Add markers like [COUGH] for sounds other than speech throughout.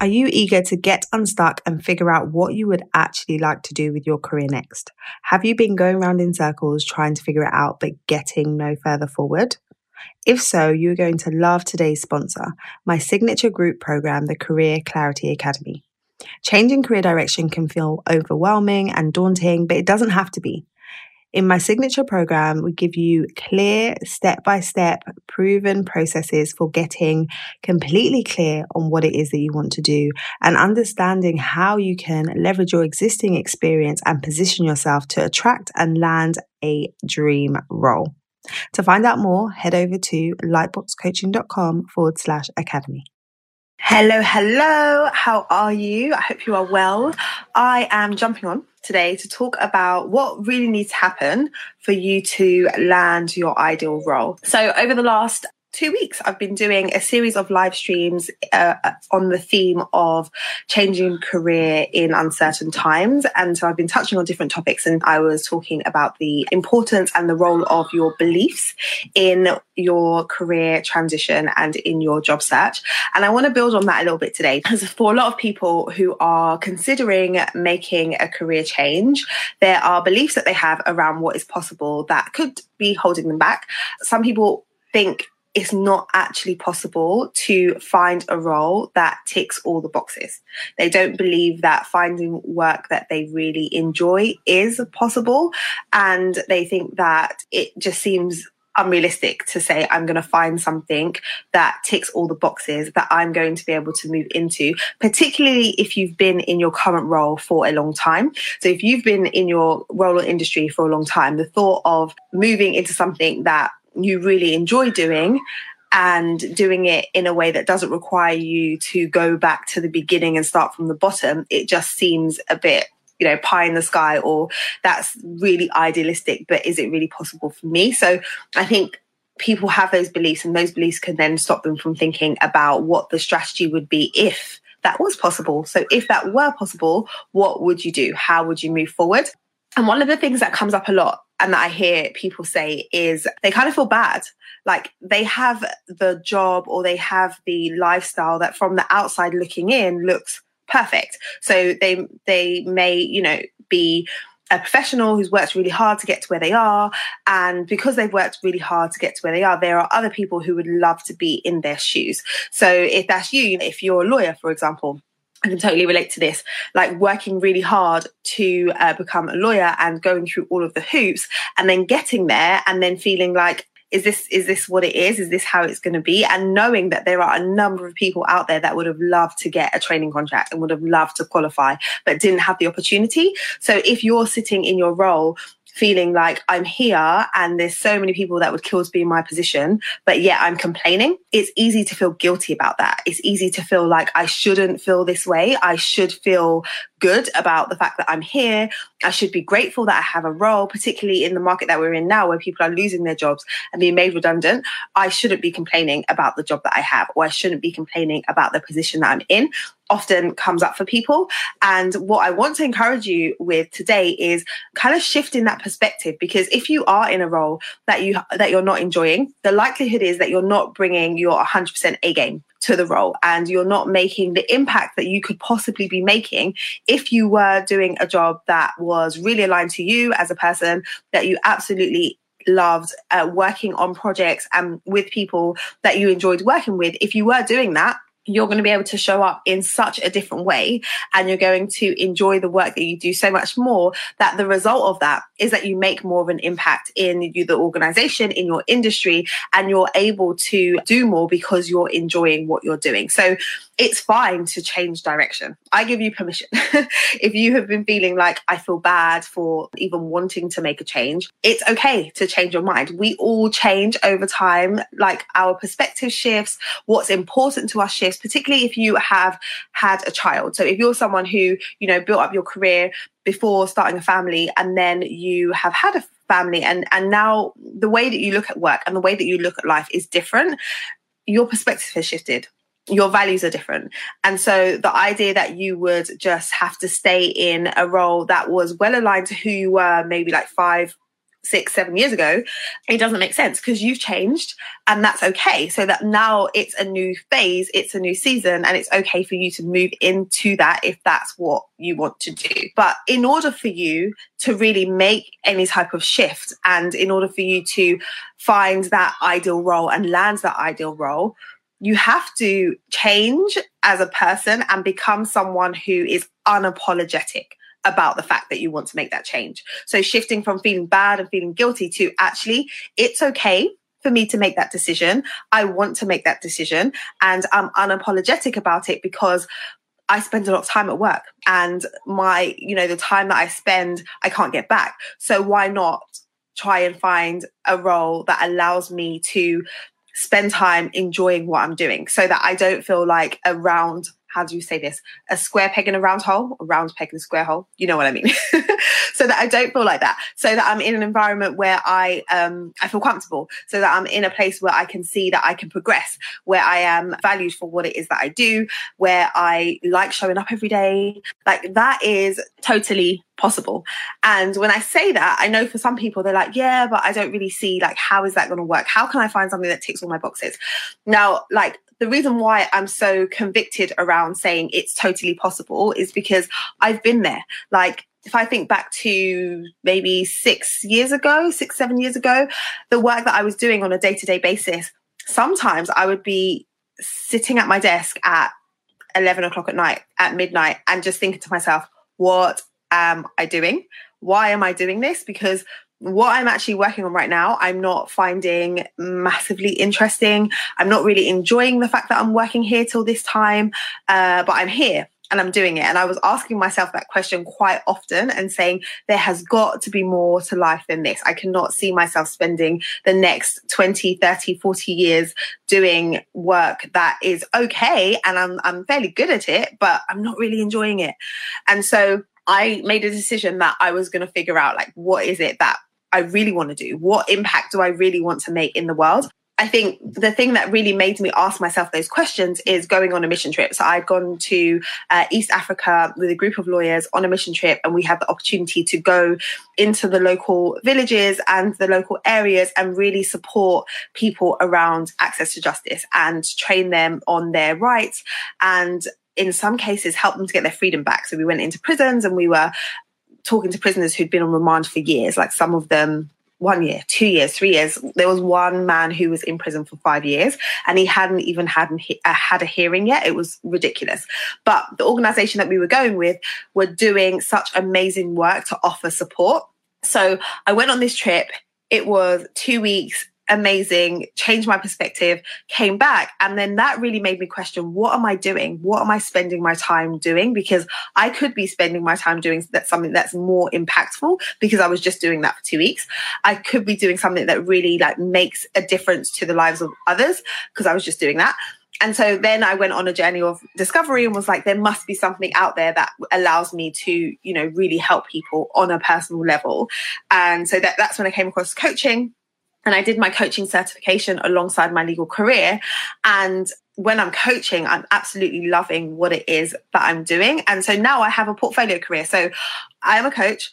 Are you eager to get unstuck and figure out what you would actually like to do with your career next? Have you been going around in circles trying to figure it out but getting no further forward? If so, you're going to love today's sponsor, my signature group program, the Career Clarity Academy. Changing career direction can feel overwhelming and daunting, but it doesn't have to be. In my signature program, we give you clear, step by step, proven processes for getting completely clear on what it is that you want to do and understanding how you can leverage your existing experience and position yourself to attract and land a dream role. To find out more, head over to lightboxcoaching.com forward slash academy. Hello, hello. How are you? I hope you are well. I am jumping on today to talk about what really needs to happen for you to land your ideal role. So, over the last two weeks, I've been doing a series of live streams uh, on the theme of changing career in uncertain times. And so I've been touching on different topics, and I was talking about the importance and the role of your beliefs in your career transition and in your job search. And I want to build on that a little bit today because for a lot of people who are considering making a career change, there are beliefs that they have around what is possible that could be holding them back. Some people think it's not actually possible to find a role that ticks all the boxes. They don't believe that finding work that they really enjoy is possible. And they think that it just seems unrealistic to say I'm going to find something that ticks all the boxes that I'm going to be able to move into, particularly if you've been in your current role for a long time. So if you've been in your role or industry for a long time, the thought of moving into something that you really enjoy doing and doing it in a way that doesn't require you to go back to the beginning and start from the bottom, it just seems a bit, you know, pie in the sky or that's really idealistic, but is it really possible for me? So I think people have those beliefs and those beliefs can then stop them from thinking about what the strategy would be if that was possible. So if that were possible, what would you do? How would you move forward? And one of the things that comes up a lot and that I hear people say is they kind of feel bad. Like they have the job or they have the lifestyle that from the outside looking in looks perfect. So they they may, you know, be a professional who's worked really hard to get to where they are. And because they've worked really hard to get to where they are, there are other people who would love to be in their shoes. So if that's you, if you're a lawyer, for example, I can totally relate to this, like working really hard to uh, become a lawyer and going through all of the hoops and then getting there and then feeling like, is this is this what it is? Is this how it's going to be? And knowing that there are a number of people out there that would have loved to get a training contract and would have loved to qualify but didn't have the opportunity. So if you're sitting in your role feeling like I'm here and there's so many people that would kill to be in my position, but yet I'm complaining. It's easy to feel guilty about that. It's easy to feel like I shouldn't feel this way. I should feel good about the fact that I'm here. I should be grateful that I have a role, particularly in the market that we're in now where people are losing their jobs and being made redundant. I shouldn't be complaining about the job that I have, or I shouldn't be complaining about the position that I'm in often comes up for people. And what I want to encourage you with today is kind of shifting that perspective because if you are in a role that you that you're not enjoying, the likelihood is that you're not bringing your 100% A game to the role and you're not making the impact that you could possibly be making if you were doing a job that was really aligned to you as a person that you absolutely loved uh, working on projects and with people that you enjoyed working with. If you were doing that you're going to be able to show up in such a different way and you're going to enjoy the work that you do so much more that the result of that is that you make more of an impact in you, the organization, in your industry, and you're able to do more because you're enjoying what you're doing. So it's fine to change direction. I give you permission. [LAUGHS] if you have been feeling like I feel bad for even wanting to make a change, it's okay to change your mind. We all change over time, like our perspective shifts, what's important to us shifts, particularly if you have had a child. So if you're someone who, you know, built up your career before starting a family and then you have had a family and and now the way that you look at work and the way that you look at life is different your perspective has shifted your values are different. And so the idea that you would just have to stay in a role that was well aligned to who you were maybe like five, six, seven years ago, it doesn't make sense because you've changed and that's okay. So that now it's a new phase, it's a new season, and it's okay for you to move into that if that's what you want to do. But in order for you to really make any type of shift and in order for you to find that ideal role and land that ideal role, you have to change as a person and become someone who is unapologetic about the fact that you want to make that change. So shifting from feeling bad and feeling guilty to actually, it's okay for me to make that decision. I want to make that decision and I'm unapologetic about it because I spend a lot of time at work and my, you know, the time that I spend, I can't get back. So why not try and find a role that allows me to spend time enjoying what I'm doing so that I don't feel like a round how do you say this? A square peg in a round hole, a round peg in a square hole. You know what I mean? [LAUGHS] so that I don't feel like that. So that I'm in an environment where I um I feel comfortable. So that I'm in a place where I can see that I can progress, where I am valued for what it is that I do, where I like showing up every day. Like that is totally possible. And when I say that, I know for some people they're like, yeah, but I don't really see like how is that going to work? How can I find something that ticks all my boxes? Now, like the reason why I'm so convicted around saying it's totally possible is because I've been there. Like, if I think back to maybe six years ago, six, seven years ago, the work that I was doing on a day to day basis, sometimes I would be sitting at my desk at 11 o'clock at night, at midnight, and just thinking to myself, what am I doing? Why am I doing this? Because what I'm actually working on right now, I'm not finding massively interesting. I'm not really enjoying the fact that I'm working here till this time, uh, but I'm here and I'm doing it. And I was asking myself that question quite often and saying, there has got to be more to life than this. I cannot see myself spending the next 20, 30, 40 years doing work that is okay. And I'm, I'm fairly good at it, but I'm not really enjoying it. And so I made a decision that I was going to figure out like, what is it that I really want to do? What impact do I really want to make in the world? I think the thing that really made me ask myself those questions is going on a mission trip. So I'd gone to uh, East Africa with a group of lawyers on a mission trip, and we had the opportunity to go into the local villages and the local areas and really support people around access to justice and train them on their rights and in some cases help them to get their freedom back. So we went into prisons and we were talking to prisoners who'd been on remand for years, like some of them one year, two years, three years. There was one man who was in prison for five years and he hadn't even had, uh, had a hearing yet. It was ridiculous. But the organization that we were going with were doing such amazing work to offer support. So I went on this trip. It was two weeks amazing, changed my perspective, came back. And then that really made me question what am I doing? What am I spending my time doing? Because I could be spending my time doing that something that's more impactful because I was just doing that for two weeks. I could be doing something that really like makes a difference to the lives of others because I was just doing that. And so then I went on a journey of discovery and was like, there must be something out there that allows me to, you know, really help people on a personal level. And so that, that's when I came across coaching and I did my coaching certification alongside my legal career. And when I'm coaching, I'm absolutely loving what it is that I'm doing. And so now I have a portfolio career. So I am a coach.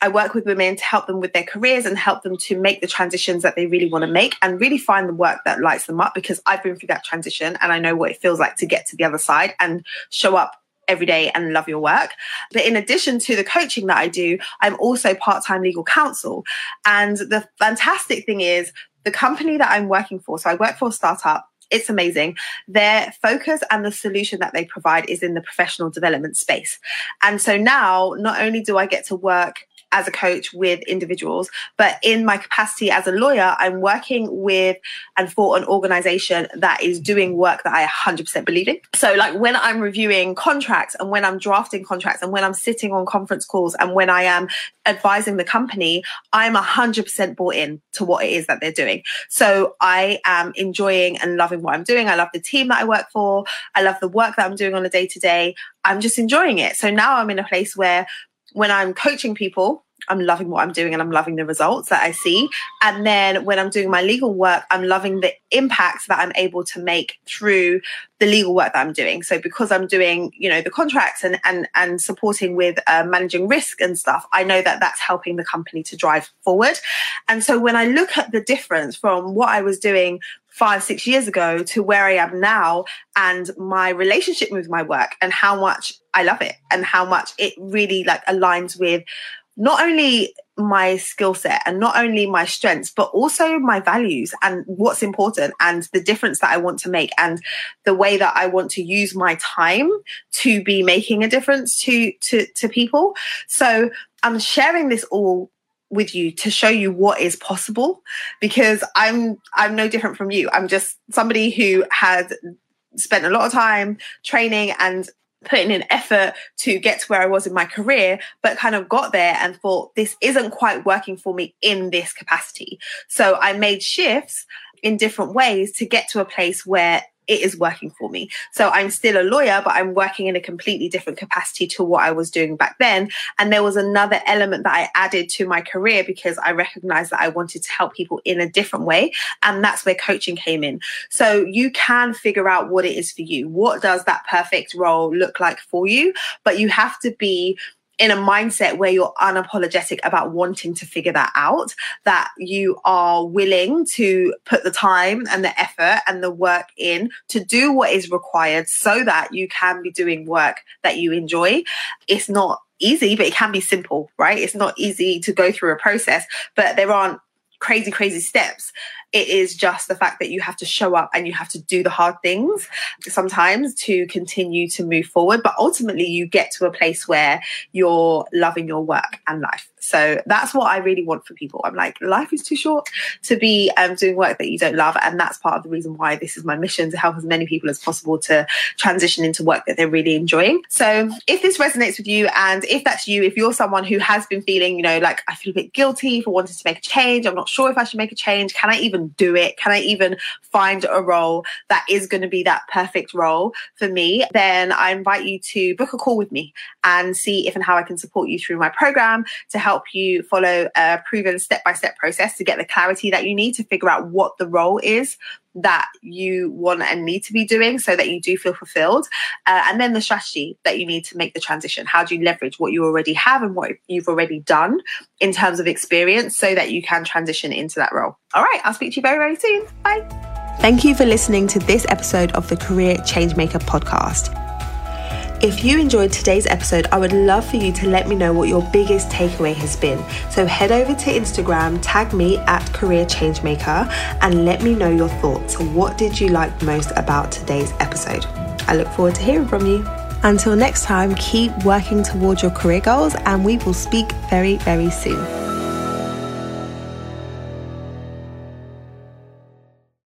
I work with women to help them with their careers and help them to make the transitions that they really want to make and really find the work that lights them up because I've been through that transition and I know what it feels like to get to the other side and show up every day and love your work. But in addition to the coaching that I do, I'm also part time legal counsel. And the fantastic thing is, the company that I'm working for, so I work for a startup It's amazing. Their focus and the solution that they provide is in the professional development space. And so now, not only do I get to work as a coach with individuals, but in my capacity as a lawyer, I'm working with and for an organization that is doing work that I 100% believe in. So, like when I'm reviewing contracts and when I'm drafting contracts and when I'm sitting on conference calls and when I am advising the company, I'm 100% bought in to what it is that they're doing. So, I am enjoying and loving what I'm doing. I love the team that I work for. I love the work that I'm doing on a day to day. I'm just enjoying it. So now I'm in a place where when I'm coaching people, I'm loving what I'm doing and I'm loving the results that I see. And then when I'm doing my legal work, I'm loving the impact that I'm able to make through the legal work that I'm doing. So because I'm doing, you know, the contracts and and and supporting with uh, managing risk and stuff, I know that that's helping the company to drive forward. And so when I look at the difference from what I was doing five, six years ago to where I am now and my relationship with my work and how much I love it and how much it really like aligns with not only my skill set and not only my strengths, but also my values and what's important and the difference that I want to make and the way that I want to use my time to be making a difference to, to, to people. So I'm sharing this all with you to show you what is possible because I'm, I'm no different from you. I'm just somebody who had spent a lot of time training and putting in effort to get to where I was in my career, but kind of got there and thought this isn't quite working for me in this capacity. So I made shifts in different ways to get to a place where it is working for me. So I'm still a lawyer, but I'm working in a completely different capacity to what I was doing back then. And there was another element that I added to my career because I recognized that I wanted to help people in a different way. And that's where coaching came in. So you can figure out what it is for you. What does that perfect role look like for you? But you have to be in a mindset where you're unapologetic about wanting to figure that out, that you are willing to put the time and the effort and the work in to do what is required so that you can be doing work that you enjoy. It's not easy, but it can be simple, right? It's not easy to go through a process, but there aren't crazy, crazy steps. It is just the fact that you have to show up and you have to do the hard things sometimes to continue to move forward. But ultimately, you get to a place where you're loving your work and life. So that's what I really want for people. I'm like, life is too short to be um, doing work that you don't love. And that's part of the reason why this is my mission to help as many people as possible to transition into work that they're really enjoying. So if this resonates with you, and if that's you, if you're someone who has been feeling, you know, like I feel a bit guilty for wanting to make a change, I'm not sure if I should make a change. Can I even do it? Can I even find a role that is going to be that perfect role for me? Then I invite you to book a call with me and see if and how I can support you through my program to help you follow a proven step by step process to get the clarity that you need to figure out what the role is that you want and need to be doing so that you do feel fulfilled. Uh, and then the strategy that you need to make the transition. How do you leverage what you already have and what you've already done in terms of experience so that you can transition into that role? All right, I'll speak to you very, very soon. Bye. Thank you for listening to this episode of the Career Changemaker podcast. If you enjoyed today's episode, I would love for you to let me know what your biggest takeaway has been. So head over to Instagram, tag me at Career Changemaker, and let me know your thoughts. What did you like most about today's episode? I look forward to hearing from you. Until next time, keep working towards your career goals, and we will speak very, very soon.